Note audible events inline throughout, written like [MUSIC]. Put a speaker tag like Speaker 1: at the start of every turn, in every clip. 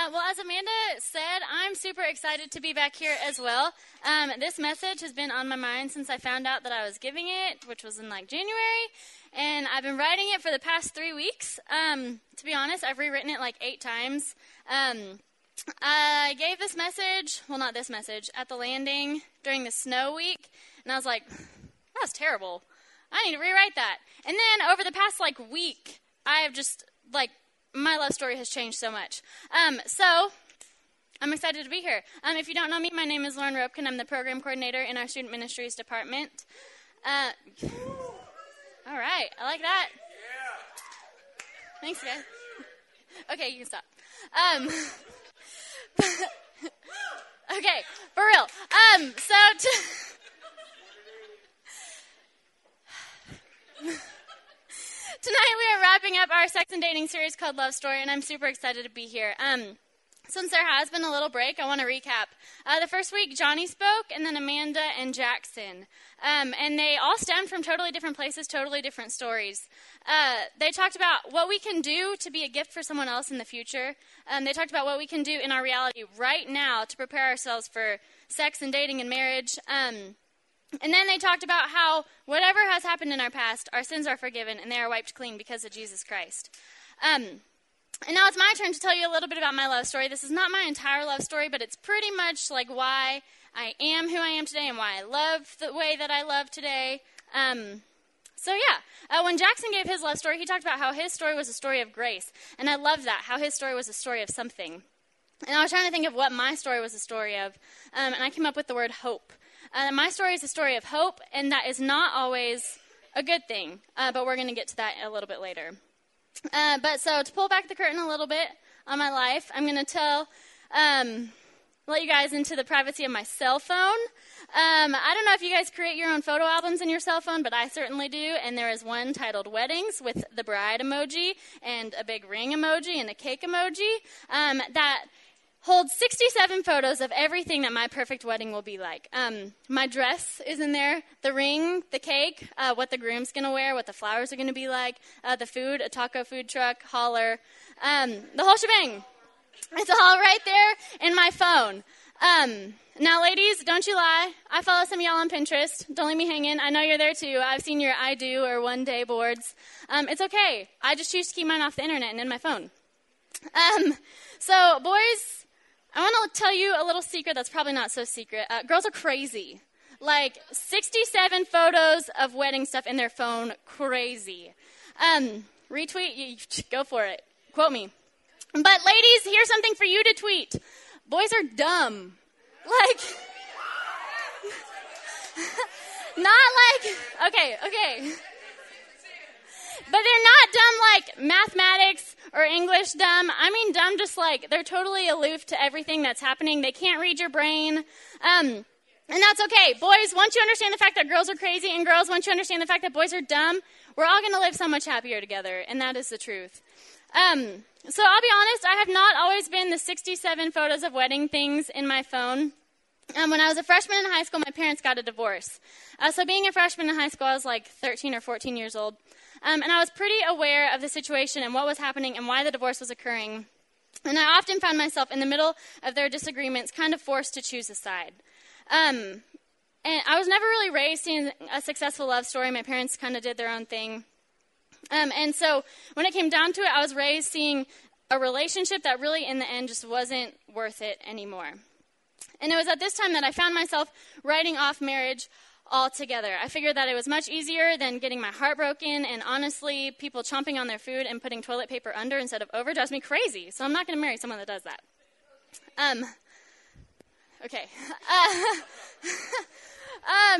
Speaker 1: Uh, well, as Amanda said, I'm super excited to be back here as well. Um, this message has been on my mind since I found out that I was giving it, which was in like January, and I've been writing it for the past three weeks. Um, to be honest, I've rewritten it like eight times. Um, I gave this message, well, not this message, at the landing during the snow week, and I was like, that's terrible. I need to rewrite that. And then over the past like week, I have just like my love story has changed so much. Um, so I'm excited to be here. Um, if you don't know me, my name is Lauren Ropkin. I'm the program coordinator in our student ministries department. Uh, all right, I like that. Thanks, guys. Okay, you can stop. Um, [LAUGHS] okay, for real. Um, so. To [LAUGHS] Tonight we wrapping up our sex and dating series called Love Story, and I'm super excited to be here. Um, since there has been a little break, I want to recap. Uh, the first week, Johnny spoke, and then Amanda and Jackson. Um, and they all stemmed from totally different places, totally different stories. Uh, they talked about what we can do to be a gift for someone else in the future. Um, they talked about what we can do in our reality right now to prepare ourselves for sex and dating and marriage. Um, and then they talked about how whatever has happened in our past, our sins are forgiven and they are wiped clean because of Jesus Christ. Um, and now it's my turn to tell you a little bit about my love story. This is not my entire love story, but it's pretty much like why I am who I am today and why I love the way that I love today. Um, so, yeah, uh, when Jackson gave his love story, he talked about how his story was a story of grace. And I love that, how his story was a story of something. And I was trying to think of what my story was a story of, um, and I came up with the word hope. Uh, my story is a story of hope, and that is not always a good thing, uh, but we're going to get to that a little bit later. Uh, but so to pull back the curtain a little bit on my life, I'm going to tell, um, let you guys into the privacy of my cell phone. Um, I don't know if you guys create your own photo albums in your cell phone, but I certainly do. And there is one titled Weddings with the bride emoji and a big ring emoji and a cake emoji um, that holds 67 photos of everything that my perfect wedding will be like. Um, my dress is in there, the ring, the cake, uh, what the groom's going to wear, what the flowers are going to be like, uh, the food, a taco food truck, holler, um, the whole shebang. It's all right there in my phone. Um, now, ladies, don't you lie. I follow some of y'all on Pinterest. Don't leave me hanging. I know you're there too. I've seen your I do or one day boards. Um, it's okay. I just choose to keep mine off the internet and in my phone. Um, so, boys, I want to tell you a little secret that's probably not so secret. Uh, girls are crazy. Like 67 photos of wedding stuff in their phone, crazy. Um, retweet, you, go for it. Quote me. But ladies, here's something for you to tweet. Boys are dumb. Like, [LAUGHS] not like, okay, okay. But they're not dumb like mathematics or English dumb. I mean dumb just like they're totally aloof to everything that's happening. They can't read your brain. Um, and that's okay. Boys, once you understand the fact that girls are crazy, and girls, once you understand the fact that boys are dumb, we're all going to live so much happier together, and that is the truth. Um, so I'll be honest, I have not always been the 67 photos of wedding things in my phone. Um, when I was a freshman in high school, my parents got a divorce. Uh, so being a freshman in high school, I was like 13 or 14 years old. Um, and I was pretty aware of the situation and what was happening and why the divorce was occurring. And I often found myself in the middle of their disagreements, kind of forced to choose a side. Um, and I was never really raised seeing a successful love story. My parents kind of did their own thing. Um, and so when it came down to it, I was raised seeing a relationship that really, in the end, just wasn't worth it anymore. And it was at this time that I found myself writing off marriage altogether. I figured that it was much easier than getting my heart broken, and honestly, people chomping on their food and putting toilet paper under instead of over drives me crazy. So I'm not going to marry someone that does that. Um, okay. Uh,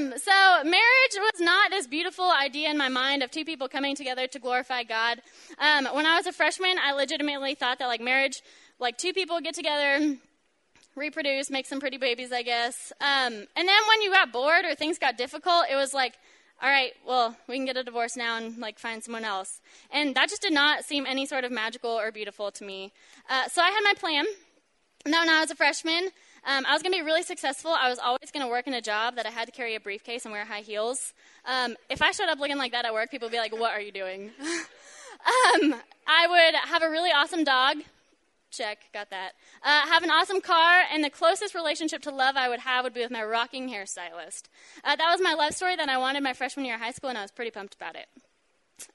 Speaker 1: [LAUGHS] um, so marriage was not this beautiful idea in my mind of two people coming together to glorify God. Um, when I was a freshman, I legitimately thought that like marriage, like two people get together, reproduce, make some pretty babies, I guess. Um, and then when you got bored or things got difficult, it was like, all right, well, we can get a divorce now and like find someone else. And that just did not seem any sort of magical or beautiful to me. Uh, so I had my plan. Now, when I was a freshman, um, I was going to be really successful. I was always going to work in a job that I had to carry a briefcase and wear high heels. Um, if I showed up looking like that at work, people would be like, "What are you doing?" [LAUGHS] um, I would have a really awesome dog Check, got that. Uh, have an awesome car, and the closest relationship to love I would have would be with my rocking hairstylist. Uh, that was my love story that I wanted my freshman year of high school, and I was pretty pumped about it.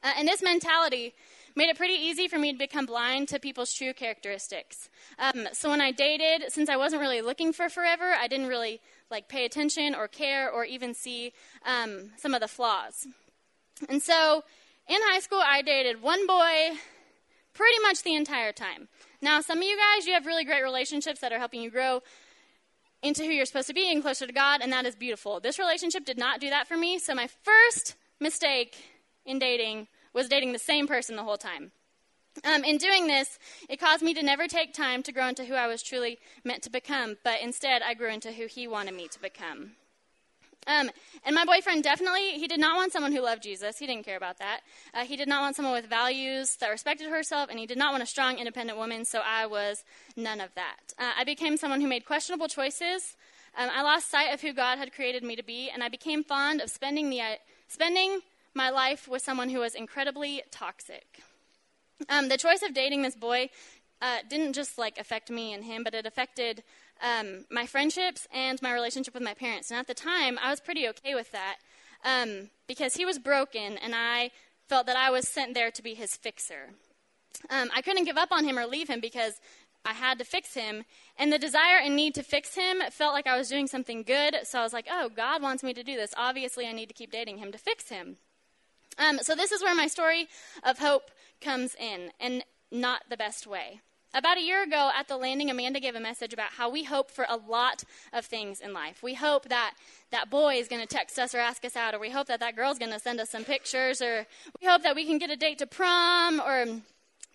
Speaker 1: Uh, and this mentality made it pretty easy for me to become blind to people's true characteristics. Um, so when I dated, since I wasn't really looking for forever, I didn't really like pay attention or care or even see um, some of the flaws. And so in high school, I dated one boy pretty much the entire time. Now, some of you guys, you have really great relationships that are helping you grow into who you're supposed to be and closer to God, and that is beautiful. This relationship did not do that for me, so my first mistake in dating was dating the same person the whole time. Um, in doing this, it caused me to never take time to grow into who I was truly meant to become, but instead I grew into who he wanted me to become. Um, and my boyfriend definitely, he did not want someone who loved Jesus. He didn't care about that. Uh, he did not want someone with values that respected herself, and he did not want a strong, independent woman, so I was none of that. Uh, I became someone who made questionable choices. Um, I lost sight of who God had created me to be, and I became fond of spending, the, uh, spending my life with someone who was incredibly toxic. Um, the choice of dating this boy uh, didn't just like affect me and him, but it affected um, my friendships and my relationship with my parents. And at the time, I was pretty okay with that um, because he was broken, and I felt that I was sent there to be his fixer. Um, I couldn't give up on him or leave him because I had to fix him. And the desire and need to fix him felt like I was doing something good. So I was like, oh, God wants me to do this. Obviously, I need to keep dating him to fix him. Um, so this is where my story of hope comes in, and not the best way. About a year ago at the landing, Amanda gave a message about how we hope for a lot of things in life. We hope that that boy is going to text us or ask us out, or we hope that that girl's going to send us some pictures, or we hope that we can get a date to prom, or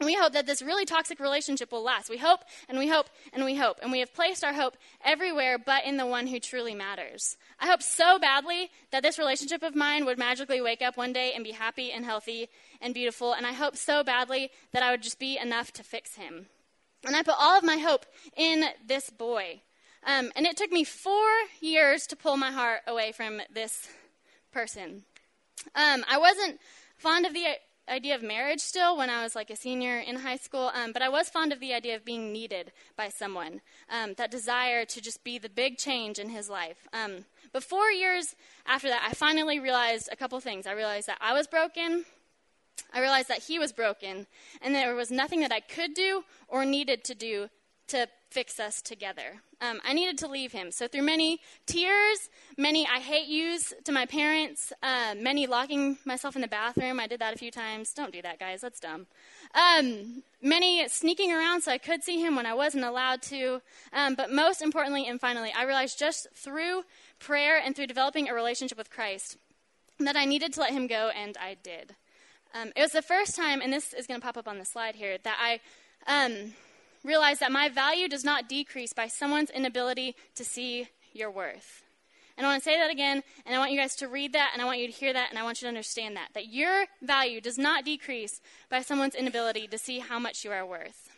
Speaker 1: we hope that this really toxic relationship will last. We hope and we hope and we hope. And we have placed our hope everywhere but in the one who truly matters. I hope so badly that this relationship of mine would magically wake up one day and be happy and healthy and beautiful. And I hope so badly that I would just be enough to fix him. And I put all of my hope in this boy. Um, and it took me four years to pull my heart away from this person. Um, I wasn't fond of the idea of marriage still when I was like a senior in high school, um, but I was fond of the idea of being needed by someone. Um, that desire to just be the big change in his life. Um, but four years after that, I finally realized a couple things. I realized that I was broken. I realized that he was broken, and there was nothing that I could do or needed to do to fix us together. Um, I needed to leave him. So, through many tears, many I hate yous to my parents, uh, many locking myself in the bathroom. I did that a few times. Don't do that, guys. That's dumb. Um, many sneaking around so I could see him when I wasn't allowed to. Um, but most importantly and finally, I realized just through prayer and through developing a relationship with Christ that I needed to let him go, and I did. Um, it was the first time, and this is going to pop up on the slide here, that I um, realize that my value does not decrease by someone's inability to see your worth. And I want to say that again, and I want you guys to read that, and I want you to hear that, and I want you to understand that. That your value does not decrease by someone's inability to see how much you are worth.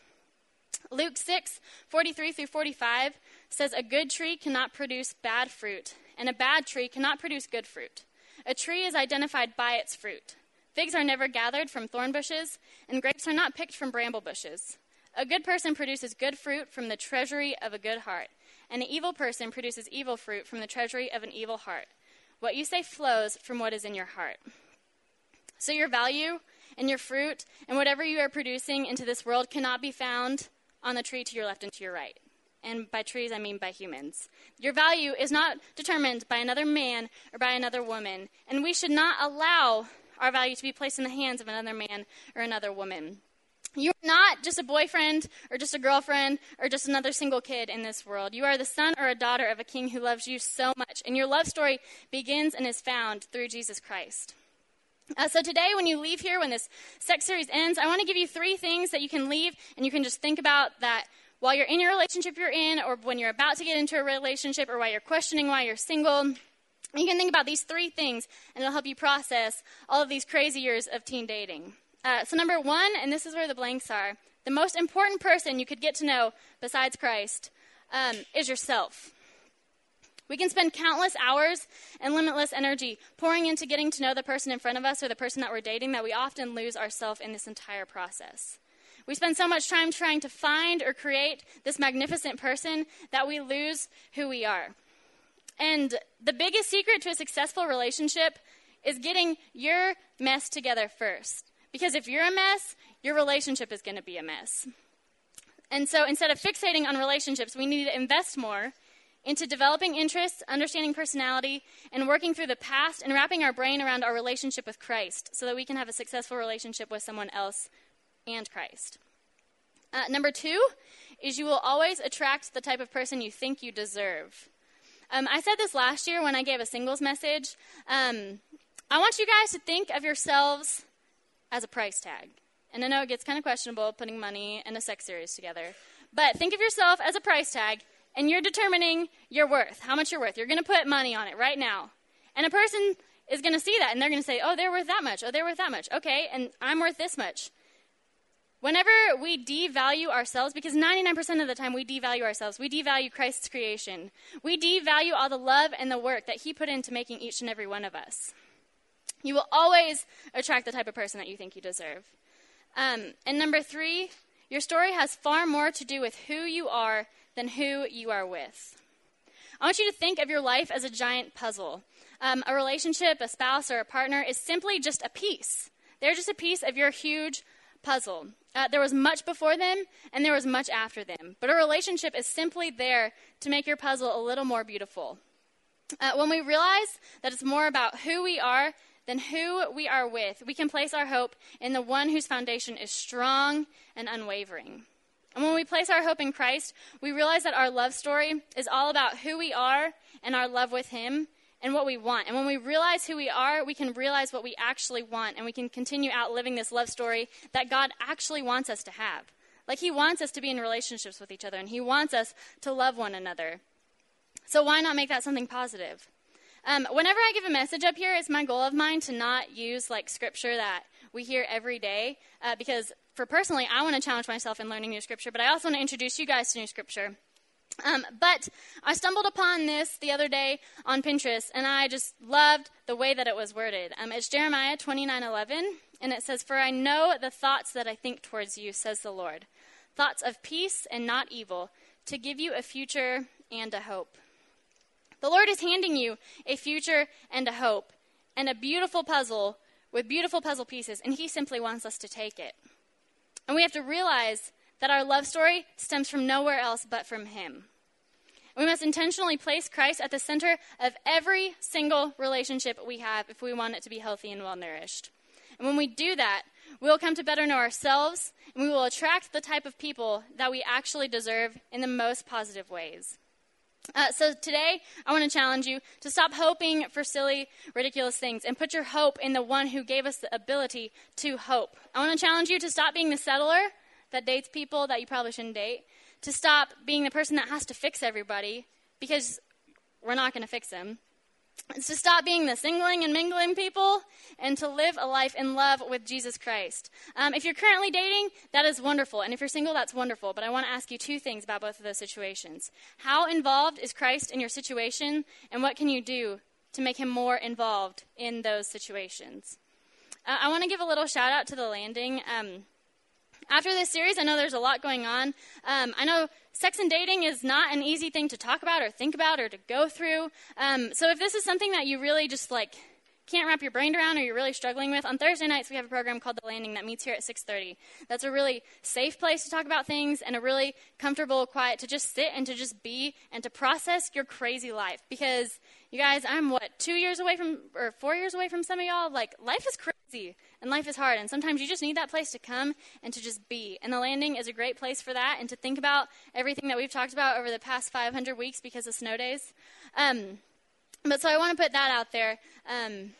Speaker 1: Luke 6, 43 through 45 says, A good tree cannot produce bad fruit, and a bad tree cannot produce good fruit. A tree is identified by its fruit. Figs are never gathered from thorn bushes, and grapes are not picked from bramble bushes. A good person produces good fruit from the treasury of a good heart, and an evil person produces evil fruit from the treasury of an evil heart. What you say flows from what is in your heart. So your value and your fruit and whatever you are producing into this world cannot be found on the tree to your left and to your right. And by trees, I mean by humans. Your value is not determined by another man or by another woman, and we should not allow our value to be placed in the hands of another man or another woman. You're not just a boyfriend or just a girlfriend or just another single kid in this world. You are the son or a daughter of a king who loves you so much. And your love story begins and is found through Jesus Christ. Uh, so today, when you leave here, when this sex series ends, I want to give you three things that you can leave and you can just think about that while you're in your relationship you're in, or when you're about to get into a relationship, or while you're questioning why you're single. You can think about these three things, and it'll help you process all of these crazy years of teen dating. Uh, so, number one, and this is where the blanks are the most important person you could get to know besides Christ um, is yourself. We can spend countless hours and limitless energy pouring into getting to know the person in front of us or the person that we're dating that we often lose ourselves in this entire process. We spend so much time trying to find or create this magnificent person that we lose who we are. And the biggest secret to a successful relationship is getting your mess together first. Because if you're a mess, your relationship is going to be a mess. And so instead of fixating on relationships, we need to invest more into developing interests, understanding personality, and working through the past and wrapping our brain around our relationship with Christ so that we can have a successful relationship with someone else and Christ. Uh, number two is you will always attract the type of person you think you deserve. Um, I said this last year when I gave a singles message. Um, I want you guys to think of yourselves as a price tag. And I know it gets kind of questionable putting money and a sex series together. But think of yourself as a price tag and you're determining your worth, how much you're worth. You're going to put money on it right now. And a person is going to see that and they're going to say, oh, they're worth that much. Oh, they're worth that much. Okay, and I'm worth this much. Whenever we devalue ourselves, because 99% of the time we devalue ourselves, we devalue Christ's creation. We devalue all the love and the work that He put into making each and every one of us. You will always attract the type of person that you think you deserve. Um, and number three, your story has far more to do with who you are than who you are with. I want you to think of your life as a giant puzzle. Um, a relationship, a spouse, or a partner is simply just a piece. They're just a piece of your huge puzzle. Uh, there was much before them, and there was much after them. But a relationship is simply there to make your puzzle a little more beautiful. Uh, when we realize that it's more about who we are than who we are with, we can place our hope in the one whose foundation is strong and unwavering. And when we place our hope in Christ, we realize that our love story is all about who we are and our love with Him and what we want. And when we realize who we are, we can realize what we actually want and we can continue out living this love story that God actually wants us to have. Like He wants us to be in relationships with each other and He wants us to love one another. So why not make that something positive? Um, whenever I give a message up here, it's my goal of mine to not use like scripture that we hear every day uh, because for personally, I want to challenge myself in learning new scripture, but I also want to introduce you guys to new scripture. Um, but I stumbled upon this the other day on Pinterest, and I just loved the way that it was worded. Um, it's Jeremiah 29:11, and it says, "For I know the thoughts that I think towards you," says the Lord, "thoughts of peace and not evil, to give you a future and a hope." The Lord is handing you a future and a hope, and a beautiful puzzle with beautiful puzzle pieces, and He simply wants us to take it. And we have to realize that our love story stems from nowhere else but from Him. We must intentionally place Christ at the center of every single relationship we have if we want it to be healthy and well nourished. And when we do that, we will come to better know ourselves and we will attract the type of people that we actually deserve in the most positive ways. Uh, so today, I want to challenge you to stop hoping for silly, ridiculous things and put your hope in the one who gave us the ability to hope. I want to challenge you to stop being the settler that dates people that you probably shouldn't date, to stop being the person that has to fix everybody because we're not going to fix them, it's to stop being the singling and mingling people and to live a life in love with Jesus Christ. Um, if you're currently dating, that is wonderful. And if you're single, that's wonderful. But I want to ask you two things about both of those situations. How involved is Christ in your situation? And what can you do to make him more involved in those situations? Uh, I want to give a little shout out to the landing. Um, after this series, I know there's a lot going on. Um, I know sex and dating is not an easy thing to talk about or think about or to go through. Um, so if this is something that you really just like can't wrap your brain around or you're really struggling with, on Thursday nights we have a program called The Landing that meets here at 6:30. That's a really safe place to talk about things and a really comfortable, quiet to just sit and to just be and to process your crazy life. Because you guys, I'm what two years away from or four years away from some of y'all. Like life is crazy and life is hard, and sometimes you just need that place to come and to just be. And the landing is a great place for that and to think about everything that we've talked about over the past 500 weeks because of snow days. Um, but so I want to put that out there. Um,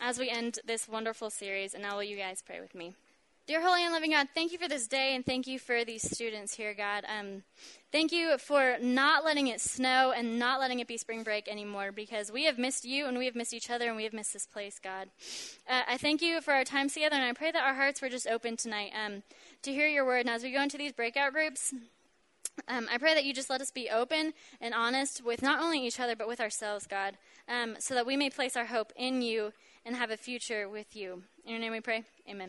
Speaker 1: as we end this wonderful series. And now, will you guys pray with me? Dear Holy and Living God, thank you for this day and thank you for these students here, God. Um, thank you for not letting it snow and not letting it be spring break anymore because we have missed you and we have missed each other and we have missed this place, God. Uh, I thank you for our time together and I pray that our hearts were just open tonight um, to hear your word. And as we go into these breakout groups, um, I pray that you just let us be open and honest with not only each other but with ourselves, God, um, so that we may place our hope in you and have a future with you. In your name we pray. Amen.